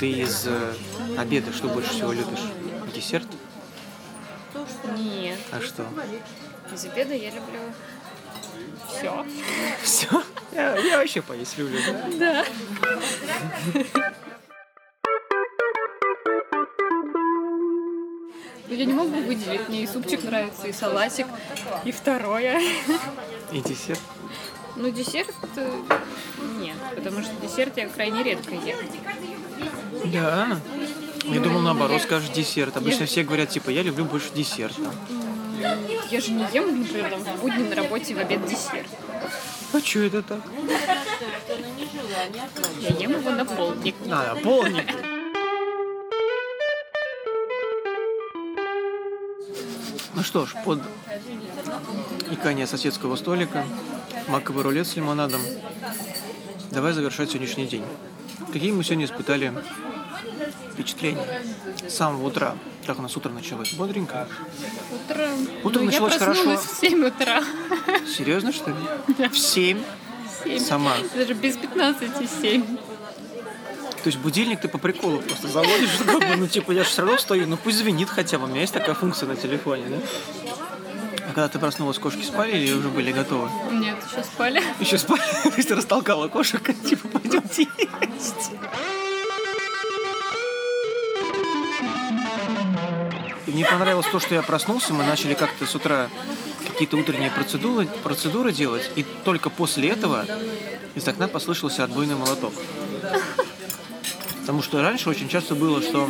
Ты из э, обеда что больше всего любишь? Десерт? Нет. А что? Из обеда я люблю все. Все? Я, я вообще поесть люблю. да? Да. Ну, Я не могу выделить. Мне и супчик нравится, и салатик, и второе. И десерт? Ну, десерт э, нет, потому что десерт я крайне редко ем. Да. Я думал, наоборот, скажешь десерт. Обычно все говорят, типа, я люблю больше десерта. Я же не ем, например, там, в будни на работе в обед десерт. А что это так? Я ем его на полдник. А, полник. Ну что ж, под икание соседского столика, маковый рулет с лимонадом. Давай завершать сегодняшний день. Какие мы сегодня испытали впечатления? С самого утра. Как у нас утро началось? Бодренько? Утром. Утром ну, началось я проснулась хорошо. в 7 утра. Серьезно, что ли? В 7? Семь. Сама. Даже без 15 7. То есть будильник ты по приколу просто заводишь, ну, как бы, ну типа я же все равно стою, ну пусть звенит хотя бы, у меня есть такая функция на телефоне, да? А когда ты проснулась, кошки спали или уже были готовы? Нет, еще спали. Еще спали, то есть ты растолкала кошек, типа пойдемте есть. Мне понравилось то, что я проснулся, мы начали как-то с утра какие-то утренние процедуры, процедуры делать, и только после этого из окна послышался отбойный молоток. Потому что раньше очень часто было, что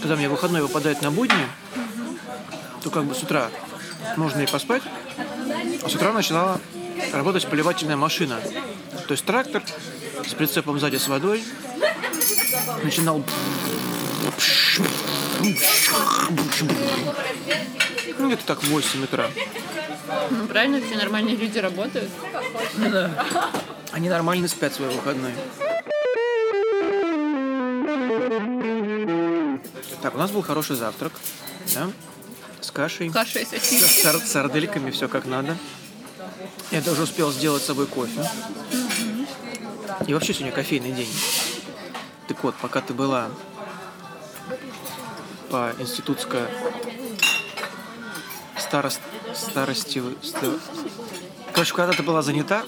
когда мне выходной выпадает на будни, то как бы с утра можно и поспать, а с утра начала работать поливательная машина. То есть трактор с прицепом сзади с водой начинал... Ну, где-то так в 8 утра. Ну, правильно, все нормальные люди работают. Они нормально спят свой выходной. Так, у нас был хороший завтрак, да, с кашей, Каша и с сосиски. сар- сардельками, все как надо. Я даже успел сделать с собой кофе. И вообще сегодня кофейный день. Так вот, пока ты была по институтско старост, старости... ст- Короче, когда ты была занята,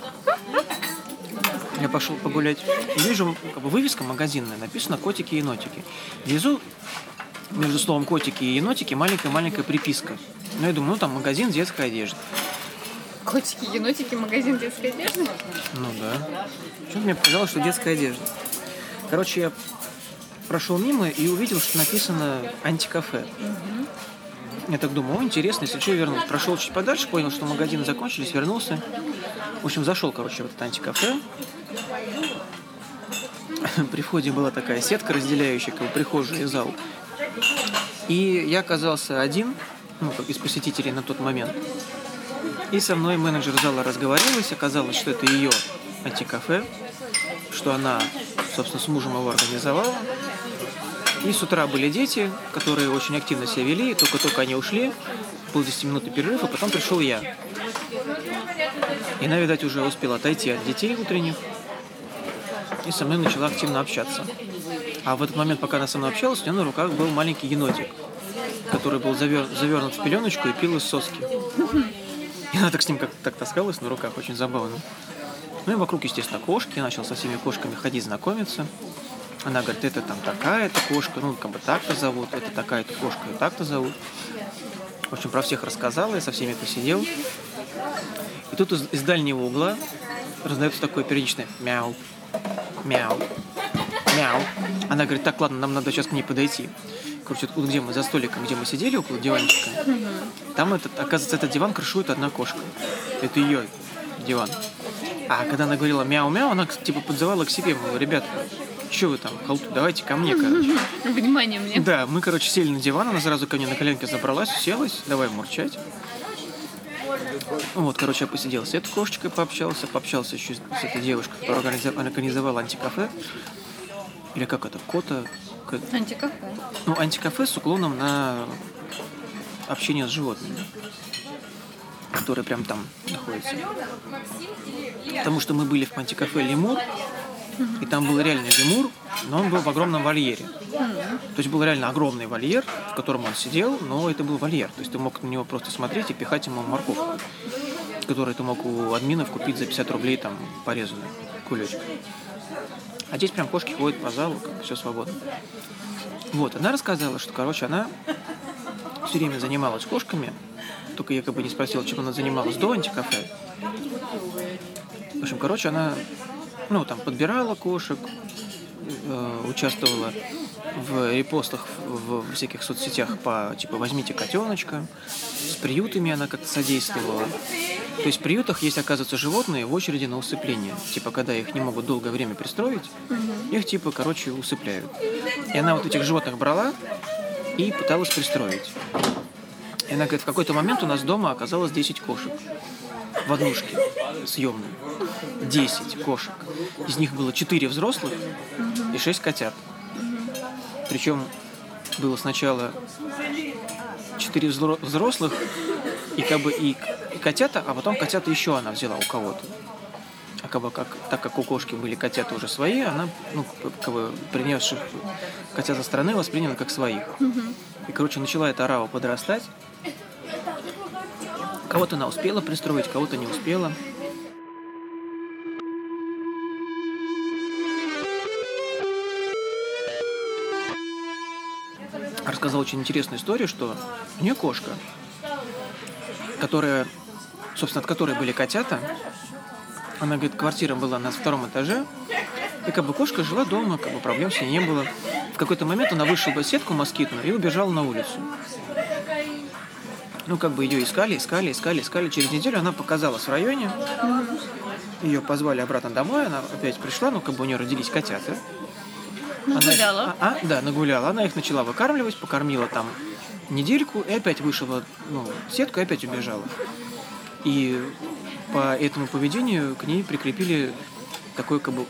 я пошел погулять. И вижу, как бы вывеска магазинная, написано «Котики и енотики». Внизу между словом «котики» и «енотики» маленькая-маленькая приписка. Ну, я думаю, ну, там магазин детской одежды. Котики, енотики, магазин детской одежды. Ну да. Почему-то мне показалось, что детская одежда. Короче, я прошел мимо и увидел, что написано антикафе. Я так думаю, о, интересно, если что, вернусь. Прошел чуть подальше, понял, что магазины закончились, вернулся. В общем, зашел, короче, в этот антикафе. При входе была такая сетка, разделяющая как прихожую и зал. И я оказался один, ну, как из посетителей на тот момент. И со мной менеджер зала разговаривалась, оказалось, что это ее антикафе, что она, собственно, с мужем его организовала. И с утра были дети, которые очень активно себя вели, только-только они ушли, был 10-минутный перерыв, а потом пришел я. И она, видать, уже успела отойти от детей утренних, и со мной начала активно общаться. А в этот момент, пока она со мной общалась, у нее на руках был маленький енотик, который был завер- завернут в пеленочку и пил из соски. И она так с ним как так таскалась на руках, очень забавно. Ну и вокруг, естественно, кошки. Я начал со всеми кошками ходить, знакомиться. Она говорит, это там такая-то кошка, ну, как бы так-то зовут, это такая-то кошка и так-то зовут. В общем, про всех рассказала, я со всеми посидел. И тут из, из дальнего угла раздается такое периодичное мяу, мяу, мяу. Она говорит, так, ладно, нам надо сейчас к ней подойти. Короче, вот где мы за столиком, где мы сидели, около диванчика, там, этот, оказывается, этот диван крышует одна кошка. Это ее диван. А когда она говорила мяу-мяу, она типа подзывала к себе, мол, ребят, что вы там, халту, давайте ко мне, короче. Внимание мне. Да, мы, короче, сели на диван, она сразу ко мне на коленке забралась, уселась, давай мурчать. Вот, короче, я посидел с этой кошечкой, пообщался, пообщался еще с этой девушкой, которая организовала антикафе. Или как это, кота... Антикафе. Ну, антикафе с уклоном на общение с животными, которые прям там находятся. Потому что мы были в антикафе «Лемур», И там был реально лемур, но он был в огромном вольере. То есть был реально огромный вольер, в котором он сидел, но это был вольер. То есть ты мог на него просто смотреть и пихать ему морковку, которую ты мог у админов купить за 50 рублей там порезанную кулечек. А здесь прям кошки ходят по залу, как все свободно. Вот, она рассказала, что, короче, она все время занималась кошками, только я как бы не спросила, чем она занималась до антикафе. В общем, короче, она ну, там, подбирала кошек, э, участвовала в репостах в, всяких соцсетях по типа возьмите котеночка. С приютами она как-то содействовала. То есть в приютах есть, оказывается, животные в очереди на усыпление. Типа, когда их не могут долгое время пристроить, их типа, короче, усыпляют. И она вот этих животных брала и пыталась пристроить. И она говорит, в какой-то момент у нас дома оказалось 10 кошек в однушке съемной. 10 кошек. Из них было 4 взрослых и 6 котят. Причем было сначала 4 взрослых и как бы и котята, а потом котята еще она взяла у кого-то. А как бы как, так как у кошки были котята уже свои, она, ну, как бы принесших котят со стороны восприняла как своих. И, короче, начала эта арава подрастать. Кого-то она успела пристроить, кого-то не успела. Рассказал очень интересную историю, что у нее кошка, которая, собственно, от которой были котята, она говорит, квартира была на втором этаже, и как бы кошка жила дома, как бы проблем с ней не было. В какой-то момент она вышла в сетку москитную и убежала на улицу ну, как бы ее искали, искали, искали, искали. Через неделю она показалась в районе. Ее позвали обратно домой, она опять пришла, ну, как бы у нее родились котята. Нагуляла. Она, а, а, да, нагуляла. Она их начала выкармливать, покормила там недельку и опять вышла ну, сетку и опять убежала. И по этому поведению к ней прикрепили такое как бы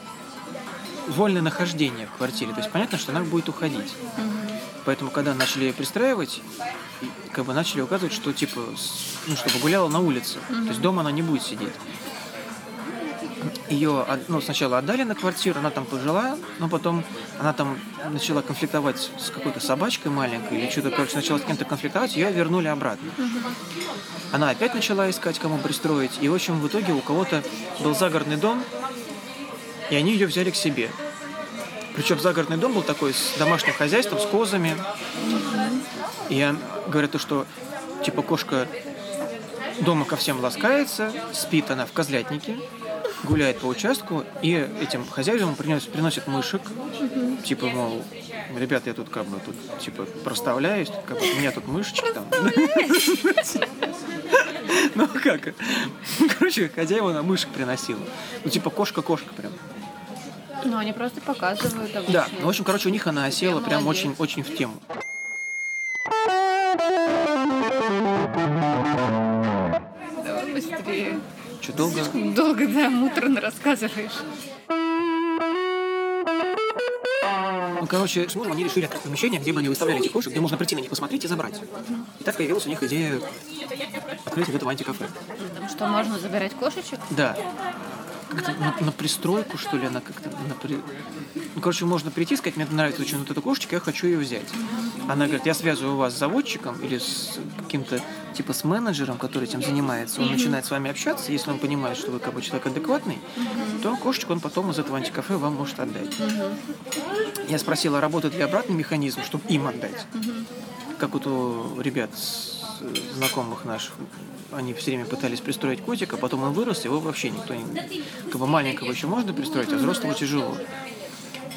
вольное нахождение в квартире. То есть понятно, что она будет уходить. Угу. Поэтому, когда начали ее пристраивать, как бы начали указывать, что типа, ну, чтобы гуляла на улице. Mm-hmm. То есть дома она не будет сидеть. Ее ну, сначала отдали на квартиру, она там пожила, но потом она там начала конфликтовать с какой-то собачкой маленькой, или что-то, короче, начала с кем-то конфликтовать, ее вернули обратно. Она опять начала искать, кому пристроить, и, в общем, в итоге у кого-то был загородный дом, и они ее взяли к себе. Причем загородный дом был такой с домашним хозяйством, с козами. И то, что типа кошка дома ко всем ласкается, спит она в козлятнике, гуляет по участку, и этим хозяевам приносит, приносит мышек, типа, мол, ребят, я тут как бы тут, типа, проставляюсь, как бы у меня тут мышечки там. Ну как? Короче, хозяева на мышек приносила. Ну, типа, кошка-кошка прям. Ну, они просто показывают обычно. Да, ну, в общем, короче, у них она осела прям очень-очень в тему. Долго? Долго, да, муторно рассказываешь. Ну, короче, с мужем они решили открыть помещение, где бы они выставляли этих кошек, где можно прийти на них посмотреть и забрать. И так появилась у них идея открыть вот этого антикафе. Что можно забирать кошечек? Да на, на пристройку, что ли, она как-то на при... Ну, короче, можно прийти и сказать, мне нравится очень вот эта кошечка, я хочу ее взять. Она говорит, я связываю вас с заводчиком или с каким-то, типа, с менеджером, который этим занимается. Он начинает с вами общаться, если он понимает, что вы как бы человек адекватный, то кошечку он потом из этого антикафе вам может отдать. Я спросила, работает ли обратный механизм, чтобы им отдать. Как вот у ребят знакомых наших они все время пытались пристроить котика, потом он вырос, его вообще никто не... Как бы маленького еще можно пристроить, а взрослого тяжело.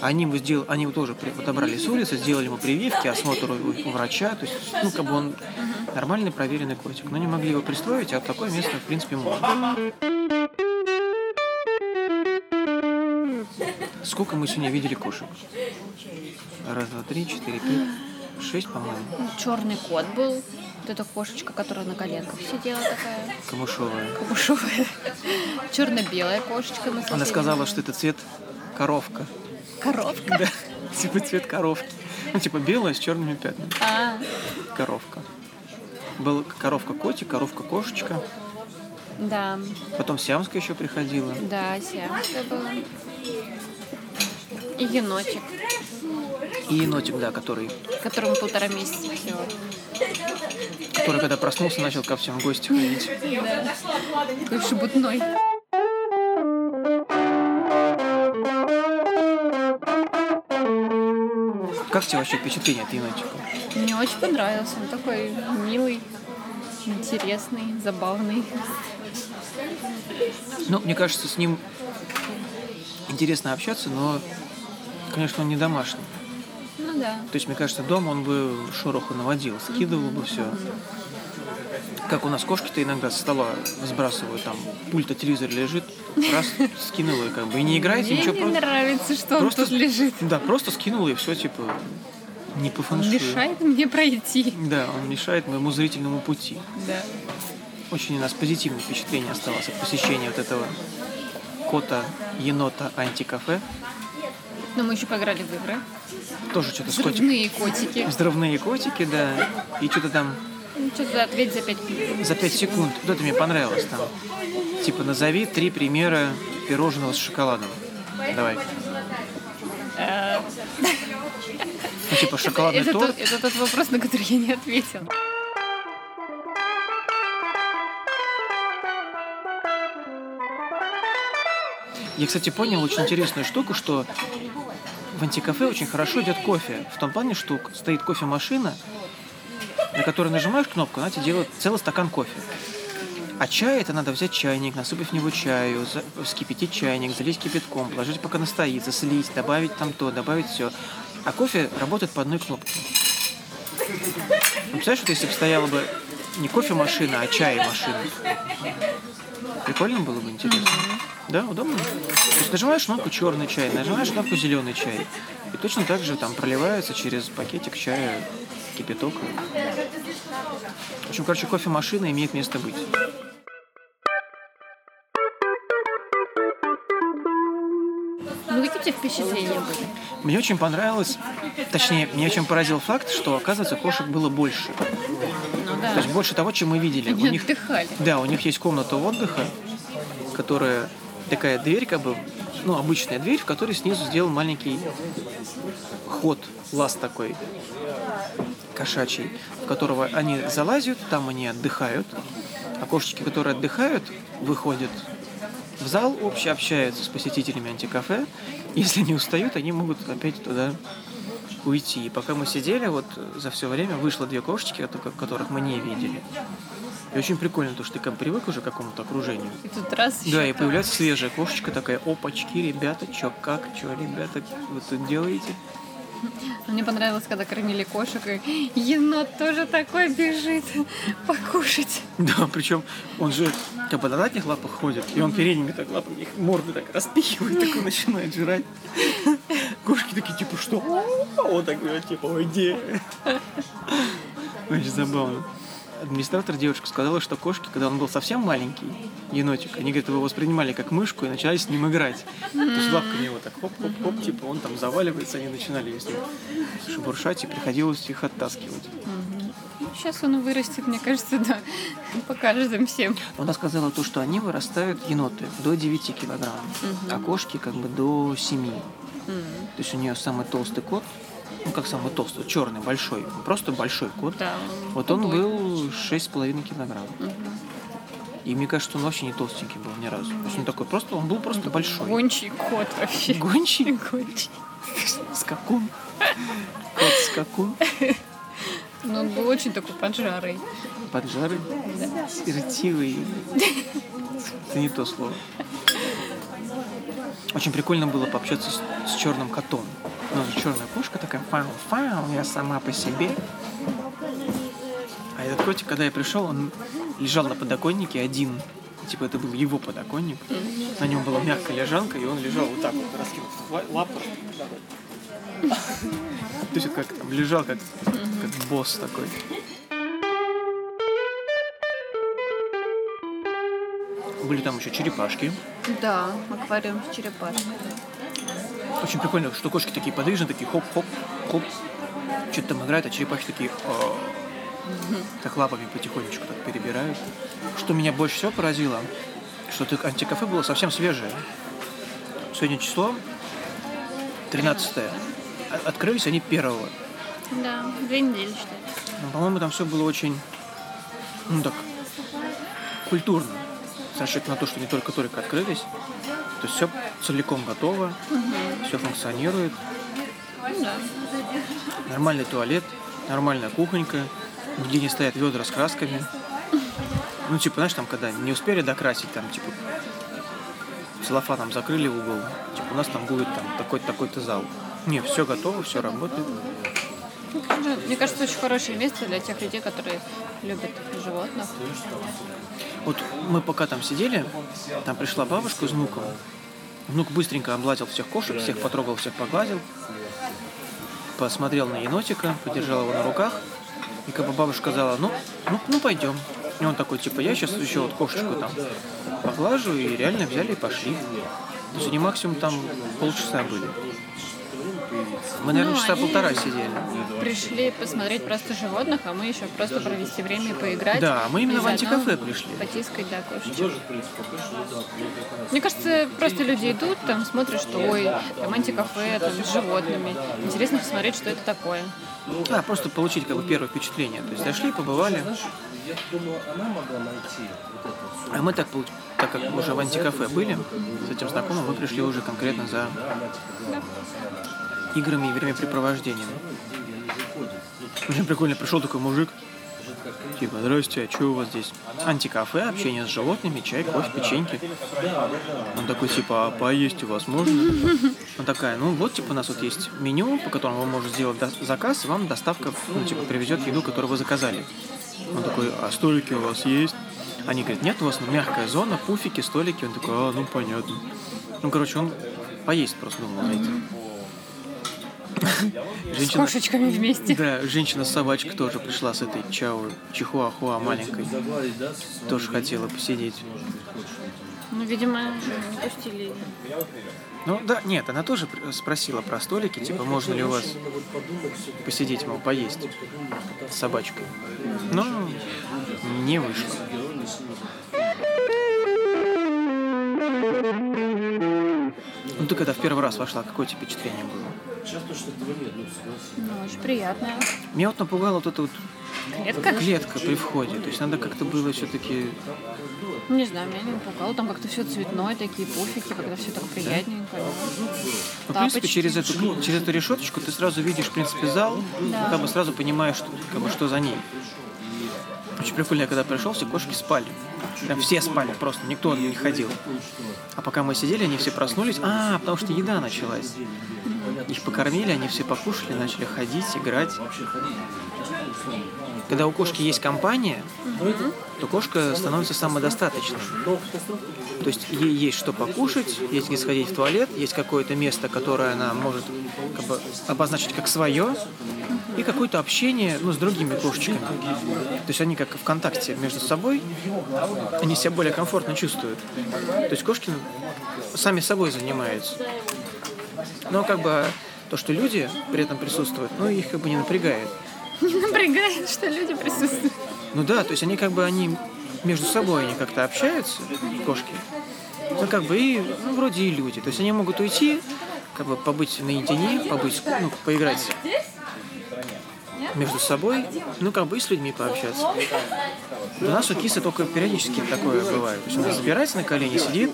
Они ему сделали, они его тоже подобрали с улицы, сделали ему прививки, осмотр у врача, то есть, ну, как бы он нормальный, проверенный котик. Но не могли его пристроить, а в такое место, в принципе, можно. Сколько мы сегодня видели кошек? Раз, два, три, четыре, пять, шесть, по-моему. Черный кот был. Вот эта кошечка, которая на коленках сидела такая. Камышовая. Камышовая. Черно-белая кошечка. Она сказала, что это цвет коровка. Коровка? Да, типа цвет коровки. Ну, типа белая с черными пятнами. А. Коровка. Был коровка-котик, коровка-кошечка. Да. Потом сиамская еще приходила. Да, сиамская была. И енотик, И енотик, да, который, которому полтора месяца всего. который когда проснулся, начал ко всем в гости ходить. Да. Шебутной. Как тебе вообще впечатление от енотика? Мне очень понравился. Он такой милый, интересный, забавный. Ну, мне кажется, с ним интересно общаться, но, конечно, он не домашний. Ну да. То есть, мне кажется, дома он бы шороху наводил, скидывал бы все. Как у нас кошки-то иногда со стола сбрасывают, там пульт от телевизора лежит, раз скинула и как бы и не играйте, Мне ничего не просто. нравится, что он просто тут лежит. Да, просто скинула и все, типа, не по Он фэншую. мешает мне пройти. Да, он мешает моему зрительному пути. Да. Очень у нас позитивное впечатление осталось от посещения вот этого кота, енота, антикафе. Но мы еще поиграли в игры. Тоже что-то с котиком. Взрывные котики. Взрывные котики, да. И что-то там Ну, Что-то ответь за пять за 5 секунд. Вот это мне понравилось там. Типа назови три примера пирожного с шоколадом. Давай. Ну, типа шоколадный это, торт. тот, это тот вопрос, на который я не ответила. Я, кстати, понял очень интересную штуку, что в антикафе очень хорошо идет кофе. В том плане, что стоит кофемашина, на которой нажимаешь кнопку, она тебе делает целый стакан кофе. А чай это надо взять чайник, насыпать в него чаю, вскипятить чайник, залить кипятком, положить пока настоится, слить, добавить там то, добавить все. А кофе работает по одной кнопке. Ну, Представляешь, вот если бы стояла бы не кофемашина, а чай-машина. Прикольно было бы, интересно. Да, удобно. То есть нажимаешь кнопку черный чай, нажимаешь кнопку зеленый чай. И точно так же там проливается через пакетик чая кипяток. В общем, короче, кофемашина имеет место быть. Ну, какие у тебя впечатления были? Мне очень понравилось, точнее, меня очень поразил факт, что, оказывается, кошек было больше. Ну То да. есть больше того, чем мы видели. У Они них, отдыхали. да, у них есть комната отдыха, которая такая дверь, как бы, ну, обычная дверь, в которой снизу сделан маленький ход, лаз такой кошачий, в которого они залазят, там они отдыхают, а кошечки, которые отдыхают, выходят в зал, общий общаются с посетителями антикафе. Если не устают, они могут опять туда уйти. И пока мы сидели, вот за все время вышло две кошечки, ко- которых мы не видели. И очень прикольно, то, что ты как привык уже к какому-то окружению. И тут раз Да, и появляется свежая кошечка такая, опачки, ребята, чё, как, чё, ребята, вы тут делаете? Мне понравилось, когда кормили кошек, и енот тоже такой бежит покушать. Да, причем он же как бы на задних лапах ходит, и он передними так лапами их морды так распихивает, такой начинает жрать. Кошки такие, типа, что? А он так типа, ой, где? Очень забавно. Администратор девушка сказала, что кошки, когда он был совсем маленький, енотик, они, говорит, его воспринимали как мышку и начали с ним играть. То есть лапками его так хоп-хоп-хоп, типа он там заваливается, они начинали с ним шебуршать, и приходилось их оттаскивать. Сейчас он вырастет, мне кажется, да, покажет им всем. Она сказала то, что они вырастают еноты до 9 килограмм, а кошки как бы до 7. То есть у нее самый толстый кот, ну как самый толстый, черный, большой, просто большой кот. Да, Вот он худой. был 6,5 килограмм. И мне кажется, он вообще не толстенький был ни разу. То есть он такой просто, он был просто большой. Гончий кот вообще. Гончий? Гончий. Скакун. Кот скакун. Но он был очень такой поджарый. Поджарый. Ретивый. Это не то слово. Очень прикольно было пообщаться с, с черным котом. Ну, черная кошка такая, фау, фау, я сама по себе. А этот котик, когда я пришел, он лежал на подоконнике один. Типа это был его подоконник. На нем была мягкая лежанка, и он лежал вот так вот, раскинув ла- лапы. вот так вот. То есть как там лежал, как, как босс такой. Были там еще черепашки. Да, аквариум с черепашкой. Очень прикольно, что кошки такие подвижные, такие хоп-хоп, хоп. Что-то там играют, а черепахи такие «О». так лапами потихонечку так перебирают. Что меня больше всего поразило, что это антикафе было совсем свежее. Сегодня число 13 Открылись они первого. Да, две недели, считай. Ну, по-моему, там все было очень, ну так, культурно. С расчетом на то, что не только-только открылись. То есть все целиком готово, все функционирует. Ну да. Нормальный туалет, нормальная кухонька, где не стоят ведра с красками. Ну, типа, знаешь, там, когда не успели докрасить, там, типа, целлофаном закрыли угол, типа, у нас там будет там такой-то, такой-то зал. Не, все готово, все работает. Ну, Мне кажется, очень хорошее место для тех людей, которые любят животных. Вот мы пока там сидели, там пришла бабушка с внуком. Внук быстренько обладил всех кошек, всех потрогал, всех погладил. Посмотрел на енотика, подержал его на руках. И как бы бабушка сказала, ну, ну, ну пойдем. И он такой, типа, я сейчас еще вот кошечку там поглажу, и реально взяли и пошли. То есть они максимум там полчаса были. Мы, наверное, Ну, часа они полтора сидели. Пришли посмотреть просто животных, а мы еще просто провести время и поиграть. Да, мы именно И в антикафе пришли. Потискать, да, кошечек. Мне кажется, просто люди идут, там смотрят, что ой, там антикафе, там с животными. Интересно посмотреть, что это такое. Да, просто получить как бы первое впечатление. То есть зашли, побывали. А мы так, получ- так как уже в антикафе были, с этим знакомым, мы пришли уже конкретно за играми и времяпрепровождениями. Очень прикольно, пришел такой мужик, типа, здрасте, а что у вас здесь? Антикафе, общение с животными, чай, кофе, печеньки. Он такой, типа, а поесть у вас можно? Она такая, ну вот, типа, у нас вот есть меню, по которому вы можете сделать заказ, и вам доставка, ну, типа, привезет еду, которую вы заказали. Он такой, а столики у вас есть? Они говорят, нет, у вас ну, мягкая зона, пуфики, столики. Он такой, а, ну понятно. Ну, короче, он поесть просто думал зайти. С Женщина, кошечками вместе. да, женщина с собачкой тоже пришла с этой чау, чихуахуа маленькой. Тоже хотела посидеть. Ну, видимо, пустили. Ну да, нет, она тоже пр- спросила про столики, типа, можно ли у вас посидеть, мол, поесть с собачкой. Но не вышло. Ну ты когда в первый раз вошла, какое тебе впечатление было? Ну, очень приятная. Меня вот напугала вот эта вот Клетка? клетка при входе. То есть надо как-то было все-таки... Ну, Не знаю, меня не напугало. Там как-то все цветное, такие пуфики, когда все так приятненько. Ну, в принципе, через эту, через эту решеточку ты сразу видишь, в принципе, зал, Да. как бы сразу понимаешь, что, как бы, что за ним. Очень прикольно, я когда пришел, все кошки спали. Прям все спали просто, никто не ходил. А пока мы сидели, они все проснулись. А, потому что еда началась. Их покормили, они все покушали, начали ходить, играть. Когда у кошки есть компания, то кошка становится самодостаточной. То есть ей есть что покушать, есть где сходить в туалет, есть какое-то место, которое она может как бы, обозначить как свое, и какое-то общение ну, с другими кошечками. То есть они как в контакте между собой, они себя более комфортно чувствуют. То есть кошки сами собой занимаются. Но как бы то, что люди при этом присутствуют, ну их как бы не напрягает. Не напрягает, что люди присутствуют. Ну да, то есть они как бы они между собой они как-то общаются, кошки. Ну как бы и ну, вроде и люди. То есть они могут уйти, как бы побыть наедине, побыть, ну, поиграть между собой, ну как бы и с людьми пообщаться. У нас у кисы только периодически такое бывает. То есть она забирается на колени, сидит,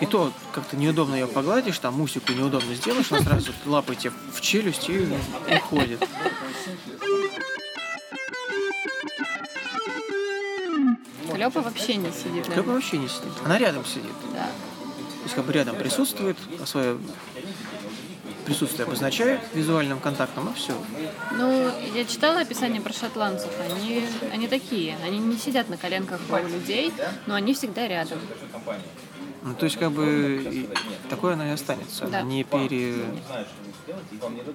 и то как-то неудобно ее погладишь, там мусику неудобно сделаешь, она сразу лапой тебе в челюсть и уходит. Клёпа вообще не сидит. Клёпа вообще не сидит. Она рядом сидит. Да. То есть как бы рядом присутствует, а свое присутствие обозначает визуальным контактом, и все. Ну, я читала описание про шотландцев. Они, они такие. Они не сидят на коленках у людей, но они всегда рядом. Ну, то есть как бы такое она и останется. Да. Она не пере...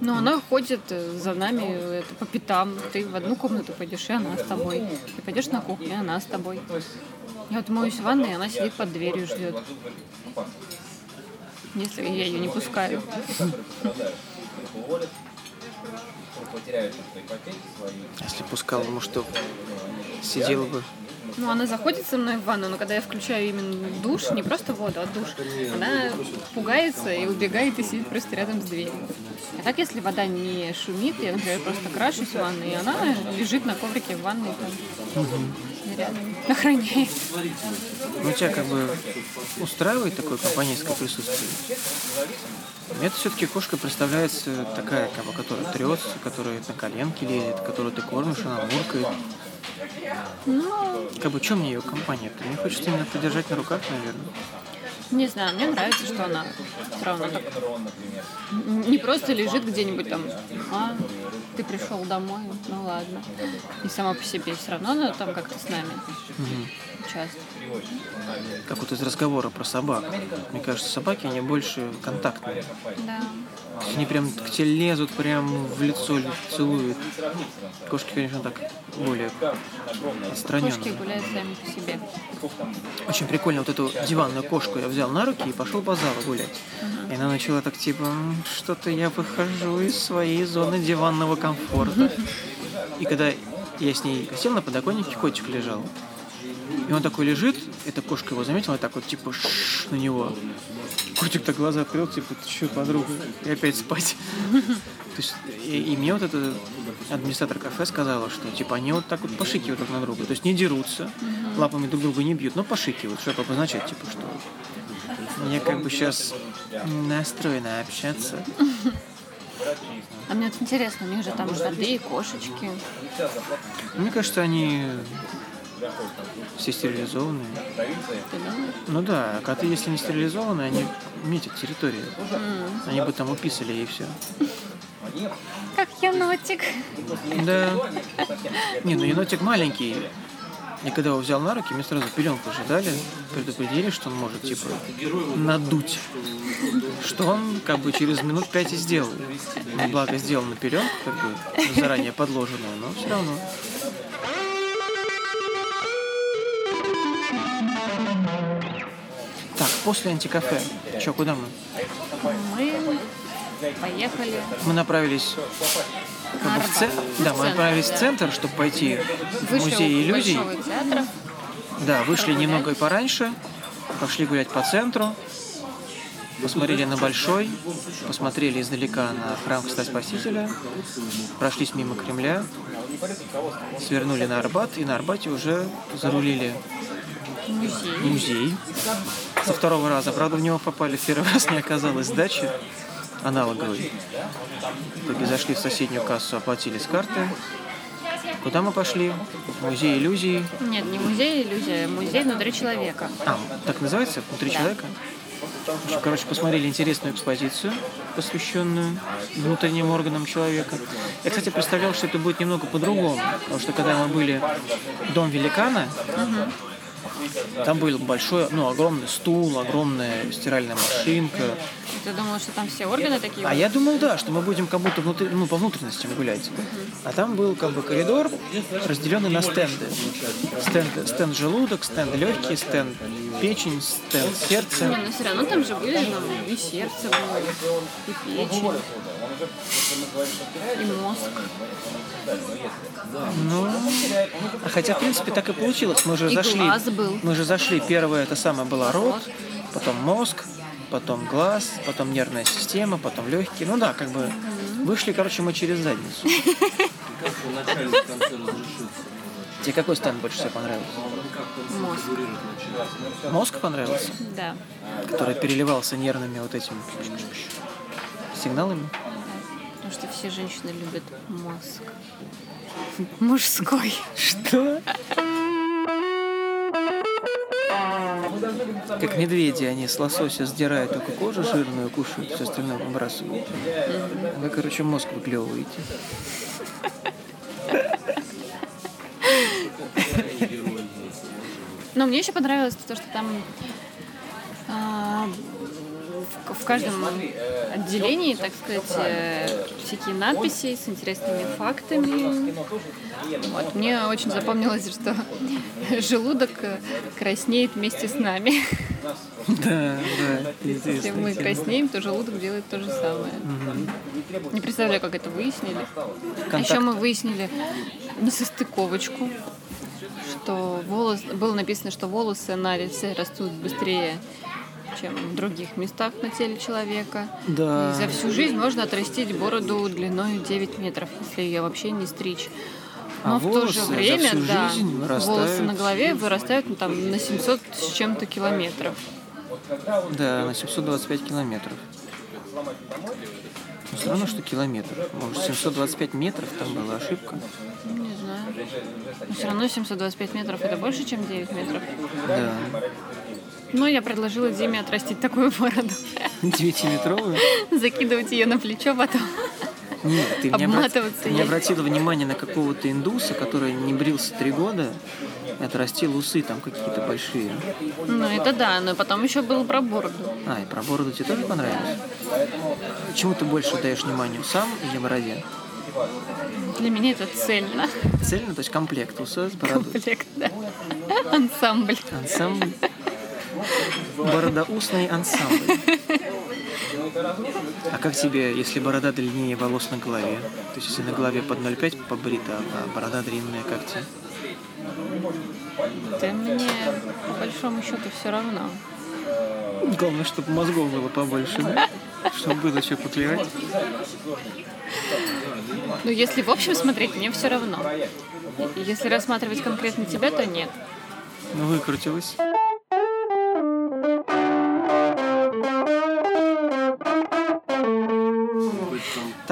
Но она ходит э, за нами э, это, по пятам. Ты в одну комнату пойдешь, и она с тобой. Ты пойдешь на кухню, и она с тобой. Я вот моюсь в ванной, и она сидит под дверью, ждет. Если я ее не пускаю. Если пускал ему, что сидел бы Ну, она заходит со мной в ванну, но когда я включаю именно душ, не просто воду, а душ, она пугается и убегает и сидит просто рядом с дверью. А так, если вода не шумит, я, например, просто крашусь в ванной, и она лежит на коврике в ванной там. Рядом охраняет. Ну, тебя как бы устраивает такое компанейское присутствие? Это все-таки кошка представляется такая, как бы, которая трется, которая на коленке лезет, которую ты кормишь, она муркает. Ну, Как бы, чем мне ее компания-то? Мне хочется именно подержать на руках, наверное. не знаю, мне нравится, что она все равно так не просто лежит где-нибудь там, а, ты пришел домой, ну ладно. И сама по себе все равно она там как-то с нами часто. Как вот из разговора про собак. Мне кажется, собаки, они больше контактные. Да. Они прям к тебе лезут, прям в лицо целуют. Кошки, конечно, так более Кошки отстраненные. гуляют сами по себе. Очень прикольно вот эту диванную кошку я взял на руки и пошел по залу гулять. И она начала так типа, «М, что-то я выхожу из своей зоны диванного комфорта. И когда я с ней сел на подоконнике, котик лежал. И он такой лежит, эта кошка его заметила, и так вот типа «Шш» на него. Котик так глаза открыл, типа, ты что, подруга? И опять спать. То есть, и, и мне вот эта администратор кафе сказала, что типа они вот так вот пошикивают друг на друга. То есть не дерутся, лапами друг друга не бьют, но пошикивают, чтобы обозначать, типа, что я как бы сейчас настроена общаться. А мне вот интересно, у них же там коты и кошечки. Мне кажется, они все стерилизованные. Ну да, коты, если не стерилизованы, они метят территорию. Они бы там уписали и все. Как енотик. Да. Не, ну енотик маленький. И когда его взял на руки, мне сразу пеленку же дали, предупредили, что он может, типа, надуть. Что он, как бы, через минут пять и сделал. Ну, благо, сделал на пеленку, как бы, заранее подложенную, но все равно. После антикафе. Че, куда мы? Мы поехали Мы направились как бы, в це- Да, мы направились в центр, чтобы пойти в музей иллюзий. Да, вышли немного и пораньше, пошли гулять по центру, посмотрели на Большой, посмотрели издалека на храм Христа Спасителя, прошлись мимо Кремля, свернули на Арбат, и на Арбате уже зарулили Музей. музей. Со второго раза, правда, в него попали, в первый раз не оказалось сдачи аналоговой. В итоге зашли в соседнюю кассу, оплатили с карты. Куда мы пошли? В музей иллюзий. Нет, не музей иллюзия, а музей внутри человека. А, так называется? Внутри Да. человека? Короче, посмотрели интересную экспозицию, посвященную внутренним органам человека. Я, кстати, представлял, что это будет немного по-другому. Потому что когда мы были в Дом великана, там был большой, ну, огромный стул, огромная стиральная машинка. Ты думала, что там все органы такие? А я думал, да, что мы будем как будто внутри, ну, по внутренностям гулять. А там был как бы коридор, разделенный на стенды. Стенд, стенд желудок, стенд легкий, стенд печень, стенд сердце. Не, но все равно там же были ну, и сердце было, и печень, и мозг. Ну, хотя, в принципе, так и получилось. Мы же И зашли. был. Мы же зашли. Первое это самое было рот, потом мозг, потом глаз, потом нервная система, потом легкие. Ну да, как бы вышли, короче, мы через задницу. Тебе какой стенд больше всего понравился? Мозг, Мозг понравился, да. который переливался нервными вот этими сигналами. Потому что все женщины любят мозг. Мужской. Что? Как медведи, они с лосося сдирают только кожу жирную, кушают, все остальное выбрасывают. Вы, короче, мозг выклевываете. Но мне еще понравилось то, что там а, в, каждом отделении, так сказать, э, всякие надписи с интересными фактами. Вот. Мне очень запомнилось, что желудок э, краснеет вместе с нами. Да, да, Если мы краснеем, то желудок делает то же самое. Не представляю, как это выяснили. А еще мы выяснили несостыковочку, что волос, было написано, что волосы на лице растут быстрее, чем в других местах на теле человека. Да. И за всю жизнь можно отрастить бороду длиной 9 метров, если ее вообще не стричь. А Но в то волосы же за время, да, волосы на голове вырастают ну, там, на 700 с чем-то километров. Да, на 725 километров. Но все равно, что километр. Может, 725 метров там была ошибка. Ну, Не знаю. Но все равно 725 метров это больше, чем 9 метров. Да. Но я предложила Диме отрастить такую бороду. 9-метровую? Закидывать ее на плечо потом. Нет, ты не, обрат- Обматываться ты обратила внимания на какого-то индуса, который не брился три года и отрастил усы там какие-то большие. Ну, это да, но потом еще был про бороду. А, и про бороду тебе тоже понравилось? Чему ты больше даешь внимание, усам или бороде? Для меня это цельно. Цельно, то есть комплект уса с бородой. Комплект, да. Ансамбль. Ансамбль. Бородоусный ансамбль. А как тебе, если борода длиннее волос на голове? То есть, если на голове под 0,5 побрита, а борода длинная, как тебе? Да мне, по большому счету, все равно. Главное, чтобы мозгов было побольше, да? Чтобы было что поклевать. Но если в общем смотреть, мне все равно. Если рассматривать конкретно тебя, то нет. Ну, выкрутилась.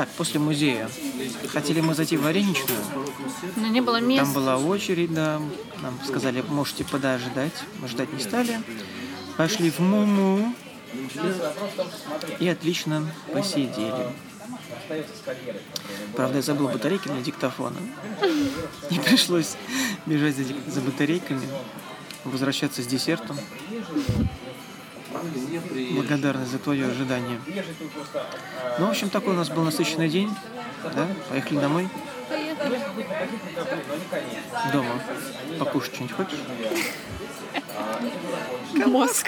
Так, после музея. Хотели мы зайти в Вареничную. Но не было мест. Там была очередь, да. Нам сказали, можете подождать. Мы ждать не стали. Пошли в Муму. И отлично посидели. Правда, я забыл батарейки для диктофона. И пришлось бежать за батарейками, возвращаться с десертом. Благодарность за твое ожидание. Ну, в общем, такой у нас был насыщенный день. Да? Поехали домой. Дома. Покушать что-нибудь хочешь? Мозг.